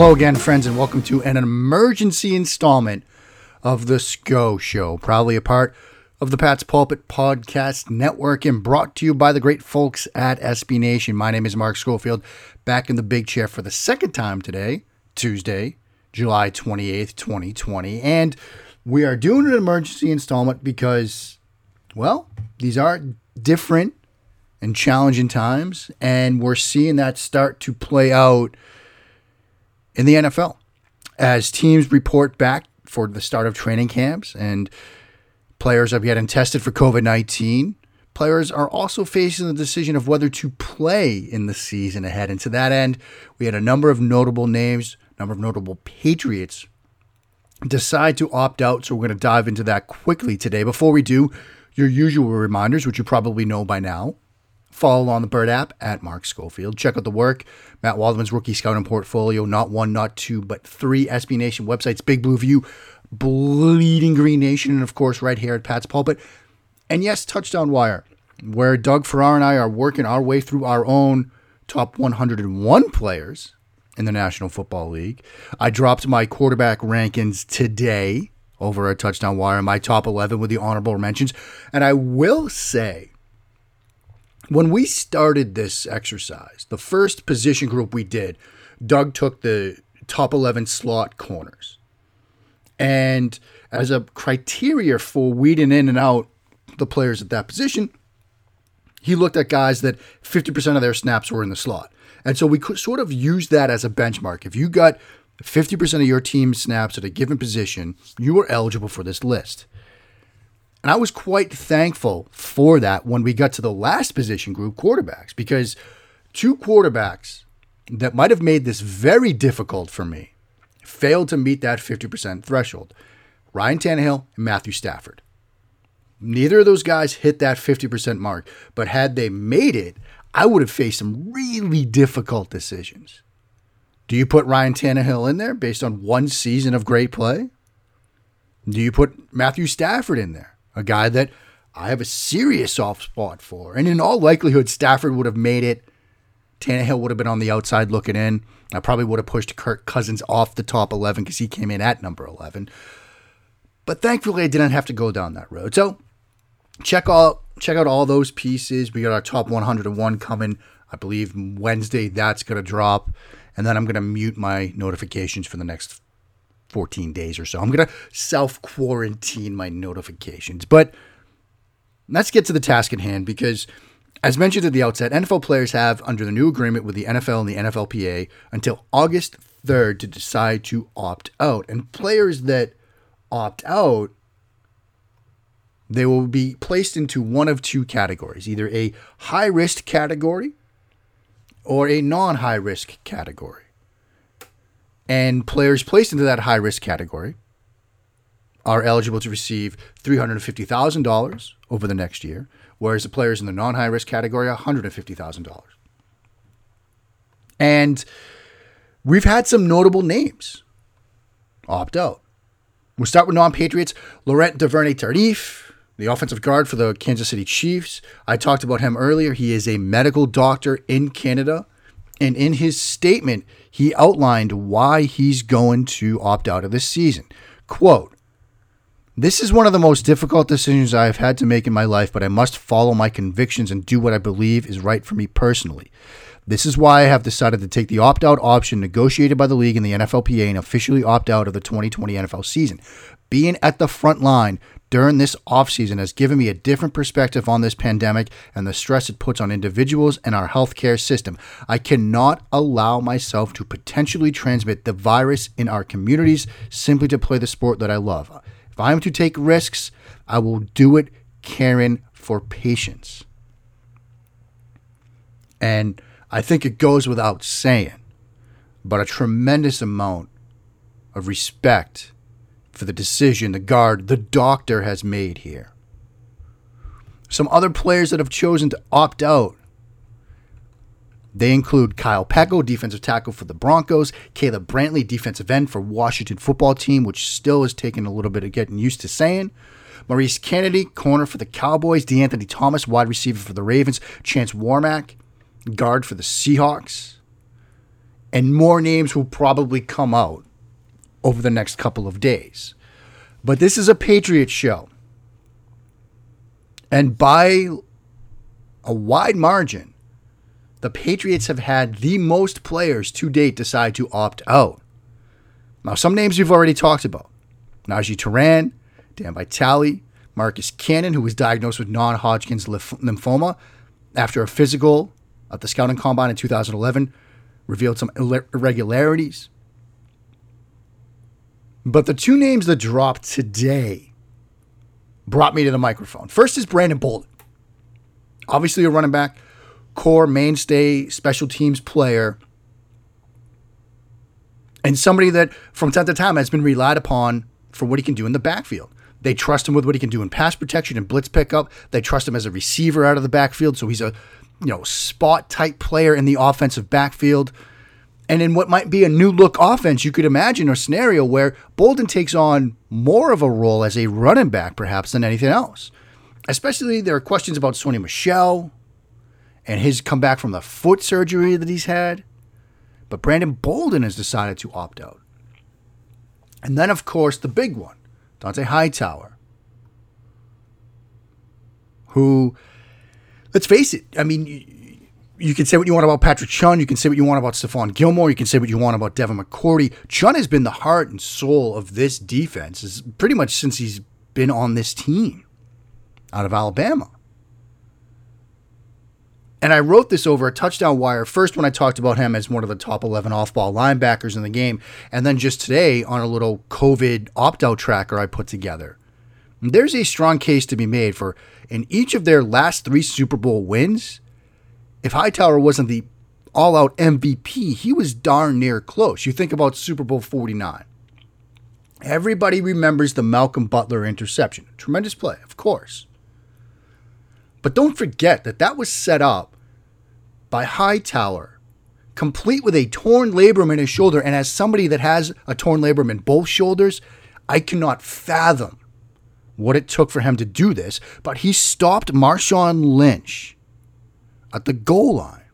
Hello again, friends, and welcome to an emergency installment of the SCO Show, proudly a part of the Pat's Pulpit Podcast Network and brought to you by the great folks at SB Nation. My name is Mark Schofield, back in the big chair for the second time today, Tuesday, July 28th, 2020. And we are doing an emergency installment because, well, these are different and challenging times, and we're seeing that start to play out in the NFL as teams report back for the start of training camps and players are getting tested for COVID 19. Players are also facing the decision of whether to play in the season ahead. And to that end, we had a number of notable names, number of notable Patriots decide to opt out. So we're going to dive into that quickly today. Before we do, your usual reminders, which you probably know by now. Follow along the Bird app at Mark Schofield. Check out the work. Matt Waldman's rookie scouting portfolio, not one, not two, but three SB Nation websites Big Blue View, Bleeding Green Nation, and of course, right here at Pat's Pulpit. And yes, Touchdown Wire, where Doug Farrar and I are working our way through our own top 101 players in the National Football League. I dropped my quarterback rankings today over at Touchdown Wire, my top 11 with the honorable mentions. And I will say, when we started this exercise, the first position group we did, Doug took the top 11 slot corners. And as a criteria for weeding in and out the players at that position, he looked at guys that 50% of their snaps were in the slot. And so we could sort of use that as a benchmark. If you got 50% of your team snaps at a given position, you were eligible for this list. And I was quite thankful for that when we got to the last position group, quarterbacks, because two quarterbacks that might have made this very difficult for me failed to meet that 50% threshold Ryan Tannehill and Matthew Stafford. Neither of those guys hit that 50% mark, but had they made it, I would have faced some really difficult decisions. Do you put Ryan Tannehill in there based on one season of great play? Do you put Matthew Stafford in there? A guy that I have a serious soft spot for. And in all likelihood, Stafford would have made it. Tannehill would have been on the outside looking in. I probably would have pushed Kirk Cousins off the top 11 because he came in at number 11. But thankfully, I didn't have to go down that road. So check all check out all those pieces. We got our top 101 coming. I believe Wednesday that's going to drop, and then I'm going to mute my notifications for the next 14 days or so. I'm going to self quarantine my notifications. But let's get to the task at hand because, as mentioned at the outset, NFL players have, under the new agreement with the NFL and the NFLPA, until August 3rd to decide to opt out. And players that opt out, they will be placed into one of two categories either a high risk category or a non high risk category. And players placed into that high risk category are eligible to receive $350,000 over the next year, whereas the players in the non high risk category, are $150,000. And we've had some notable names opt out. We'll start with non Patriots Laurent Duvernay Tardif, the offensive guard for the Kansas City Chiefs. I talked about him earlier. He is a medical doctor in Canada. And in his statement, he outlined why he's going to opt out of this season. Quote, this is one of the most difficult decisions I have had to make in my life, but I must follow my convictions and do what I believe is right for me personally. This is why I have decided to take the opt out option negotiated by the league and the NFLPA and officially opt out of the 2020 NFL season. Being at the front line during this offseason has given me a different perspective on this pandemic and the stress it puts on individuals and our healthcare system. I cannot allow myself to potentially transmit the virus in our communities simply to play the sport that I love. If I am to take risks, I will do it caring for patients. And I think it goes without saying, but a tremendous amount of respect for the decision the guard, the doctor, has made here. Some other players that have chosen to opt out. They include Kyle Peko, defensive tackle for the Broncos, Caleb Brantley, defensive end for Washington football team, which still is taking a little bit of getting used to saying. Maurice Canady, corner for the Cowboys, DeAnthony Thomas, wide receiver for the Ravens, Chance Warmack, guard for the Seahawks. And more names will probably come out over the next couple of days. But this is a Patriot show. And by a wide margin, the Patriots have had the most players to date decide to opt out. Now, some names we've already talked about Najee Toran, Dan Vitale, Marcus Cannon, who was diagnosed with non Hodgkin's lymphoma after a physical at the scouting combine in 2011, revealed some irregularities. But the two names that dropped today brought me to the microphone. First is Brandon Bolden. Obviously, a running back, core mainstay, special teams player, and somebody that from time to time has been relied upon for what he can do in the backfield. They trust him with what he can do in pass protection and blitz pickup. They trust him as a receiver out of the backfield, so he's a you know spot type player in the offensive backfield. And in what might be a new look offense, you could imagine a scenario where Bolden takes on more of a role as a running back, perhaps, than anything else. Especially, there are questions about Sony Michel and his comeback from the foot surgery that he's had. But Brandon Bolden has decided to opt out. And then, of course, the big one, Dont'a Hightower, who, let's face it, I mean, you can say what you want about Patrick Chung. You can say what you want about Stephon Gilmore. You can say what you want about Devin McCourty. Chung has been the heart and soul of this defense is pretty much since he's been on this team out of Alabama. And I wrote this over a touchdown wire first when I talked about him as one of the top 11 off ball linebackers in the game. And then just today on a little COVID opt out tracker I put together. There's a strong case to be made for in each of their last three Super Bowl wins, if Hightower wasn't the all out MVP, he was darn near close. You think about Super Bowl 49. Everybody remembers the Malcolm Butler interception. Tremendous play, of course. But don't forget that that was set up by Hightower, complete with a torn labrum in his shoulder. And as somebody that has a torn labrum in both shoulders, I cannot fathom what it took for him to do this. But he stopped Marshawn Lynch at the goal line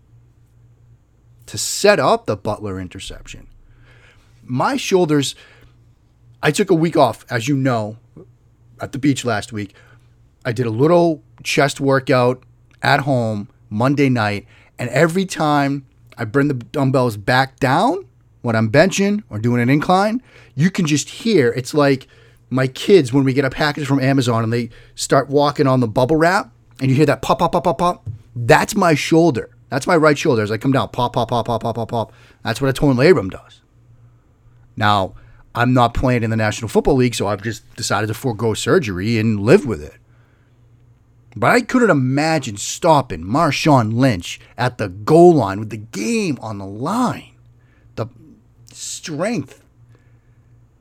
to set up the Butler interception. My shoulders, I took a week off, as you know, at the beach last week. I did a little chest workout at home Monday night, and every time I bring the dumbbells back down when I'm benching or doing an incline, you can just hear it's like my kids when we get a package from Amazon and they start walking on the bubble wrap, and you hear that pop, pop, pop, pop, pop. That's my shoulder. That's my right shoulder as I come down. Pop, pop, pop, pop, pop, pop, pop. That's what a torn labrum does. Now, I'm not playing in the National Football League, so I've just decided to forego surgery and live with it. But I couldn't imagine stopping Marshawn Lynch at the goal line with the game on the line. The strength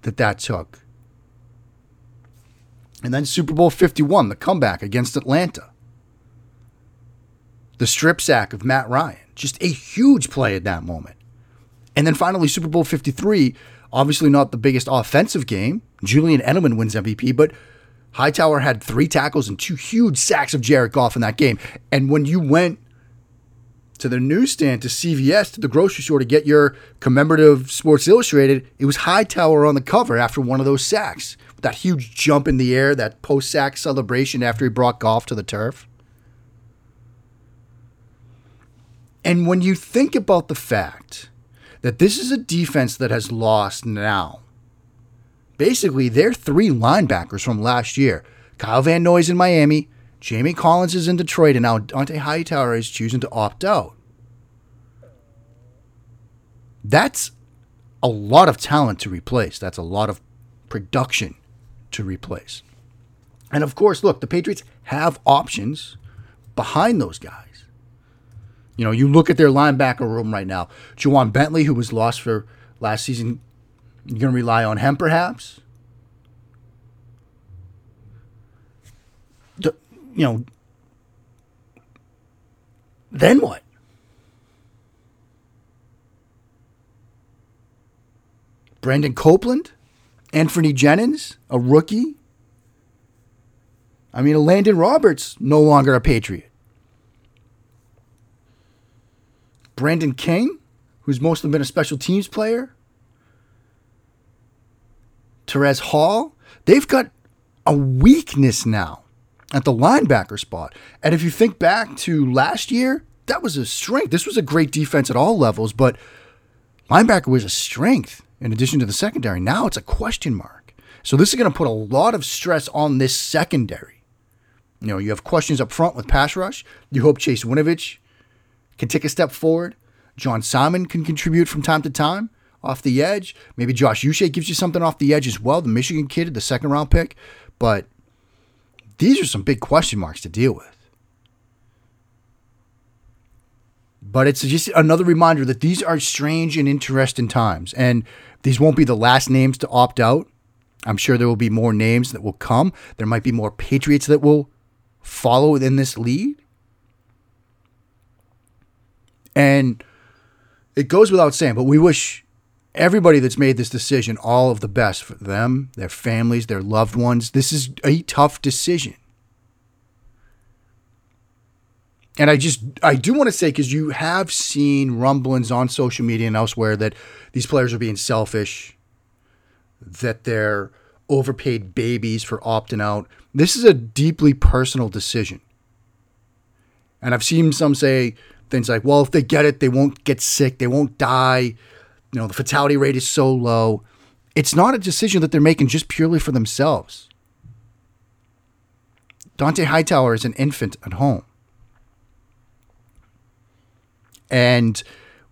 that that took. And then Super Bowl 51, the comeback against Atlanta the strip sack of Matt Ryan. Just a huge play at that moment. And then finally, Super Bowl 53, obviously not the biggest offensive game. Julian Edelman wins MVP, but Hightower had three tackles and two huge sacks of Jared Goff in that game. And when you went to the newsstand, to CVS, to the grocery store to get your commemorative Sports Illustrated, it was Hightower on the cover after one of those sacks. That huge jump in the air, that post sack celebration after he brought Goff to the turf. And when you think about the fact that this is a defense that has lost now, basically, they're three linebackers from last year Kyle Van Noy's in Miami, Jamie Collins is in Detroit, and now Dont'a Hightower is choosing to opt out. That's a lot of talent to replace. That's a lot of production to replace. And of course, look, the Patriots have options behind those guys. You know, you look at their linebacker room right now. Ja'Whaun Bentley, who was lost for last season, you're going to rely on him perhaps? The, you know, then what? Brandon Copeland? Anfernee Jennings, a rookie? I mean, Landon Roberts, no longer a Patriot. Brandon King, who's mostly been a special teams player, Terez Hall, they've got a weakness now at the linebacker spot. And if you think back to last year, that was a strength. This was a great defense at all levels, but linebacker was a strength in addition to the secondary. Now it's a question mark. So this is going to put a lot of stress on this secondary. You know, you have questions up front with pass rush. You hope Chase Winovich can take a step forward. John Simon can contribute from time to time off the edge. Maybe Josh Uche gives you something off the edge as well, the Michigan kid, the second round pick. But these are some big question marks to deal with. But it's just another reminder that these are strange and interesting times. And these won't be the last names to opt out. I'm sure there will be more names that will come. There might be more Patriots that will follow within this lead. And it goes without saying, but we wish everybody that's made this decision all of the best for them, their families, their loved ones. This is a tough decision. And I just, I do want to say, because you have seen rumblings on social media and elsewhere that these players are being selfish, that they're overpaid babies for opting out. This is a deeply personal decision. And I've seen some say things like, well, if they get it, they won't get sick, they won't die you know, the fatality rate is so low. It's not a decision that they're making just purely for themselves. Dont'a Hightower is an infant at home. And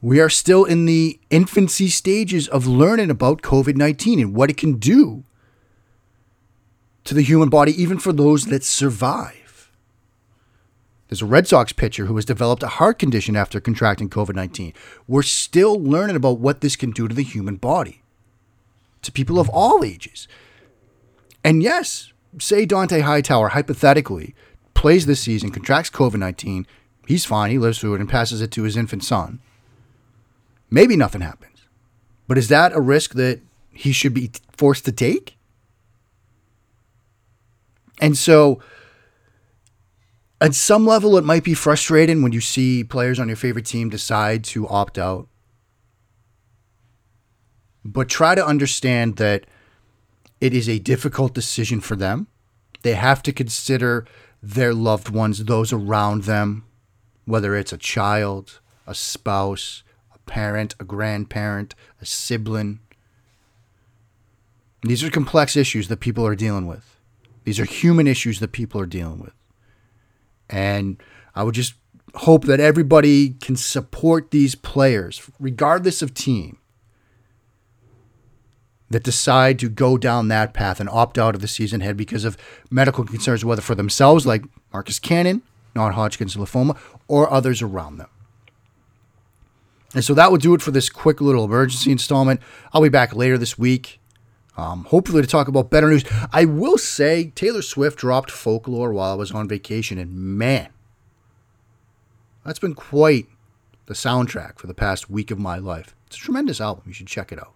we are still in the infancy stages of learning about COVID 19 and what it can do to the human body, even for those that survive. There's a Red Sox pitcher who has developed a heart condition after contracting COVID 19. We're still learning about what this can do to the human body, to people of all ages. And yes, say Dont'a Hightower hypothetically plays this season, contracts COVID 19, he's fine, he lives through it and passes it to his infant son. Maybe nothing happens. But is that a risk that he should be forced to take? And so at some level, it might be frustrating when you see players on your favorite team decide to opt out. But try to understand that it is a difficult decision for them. They have to consider their loved ones, those around them, whether it's a child, a spouse, a parent, a grandparent, a sibling. These are complex issues that people are dealing with. These are human issues that people are dealing with. And I would just hope that everybody can support these players, regardless of team, that decide to go down that path and opt out of the season ahead because of medical concerns, whether for themselves, like Marcus Cannon, non Hodgkin's lymphoma, or others around them. And so that will do it for this quick little emergency installment. I'll be back later this week um, hopefully, to talk about better news. I will say Taylor Swift dropped Folklore while I was on vacation, and man, that's been quite the soundtrack for the past week of my life. It's a tremendous album. You should check it out.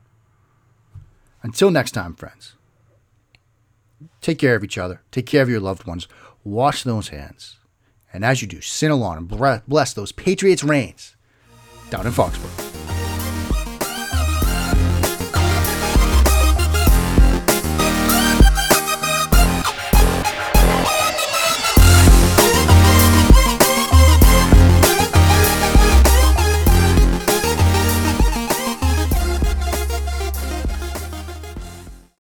Until next time, friends, take care of each other, take care of your loved ones, wash those hands, and as you do, sin along and bless those Patriots' reigns down in Foxborough.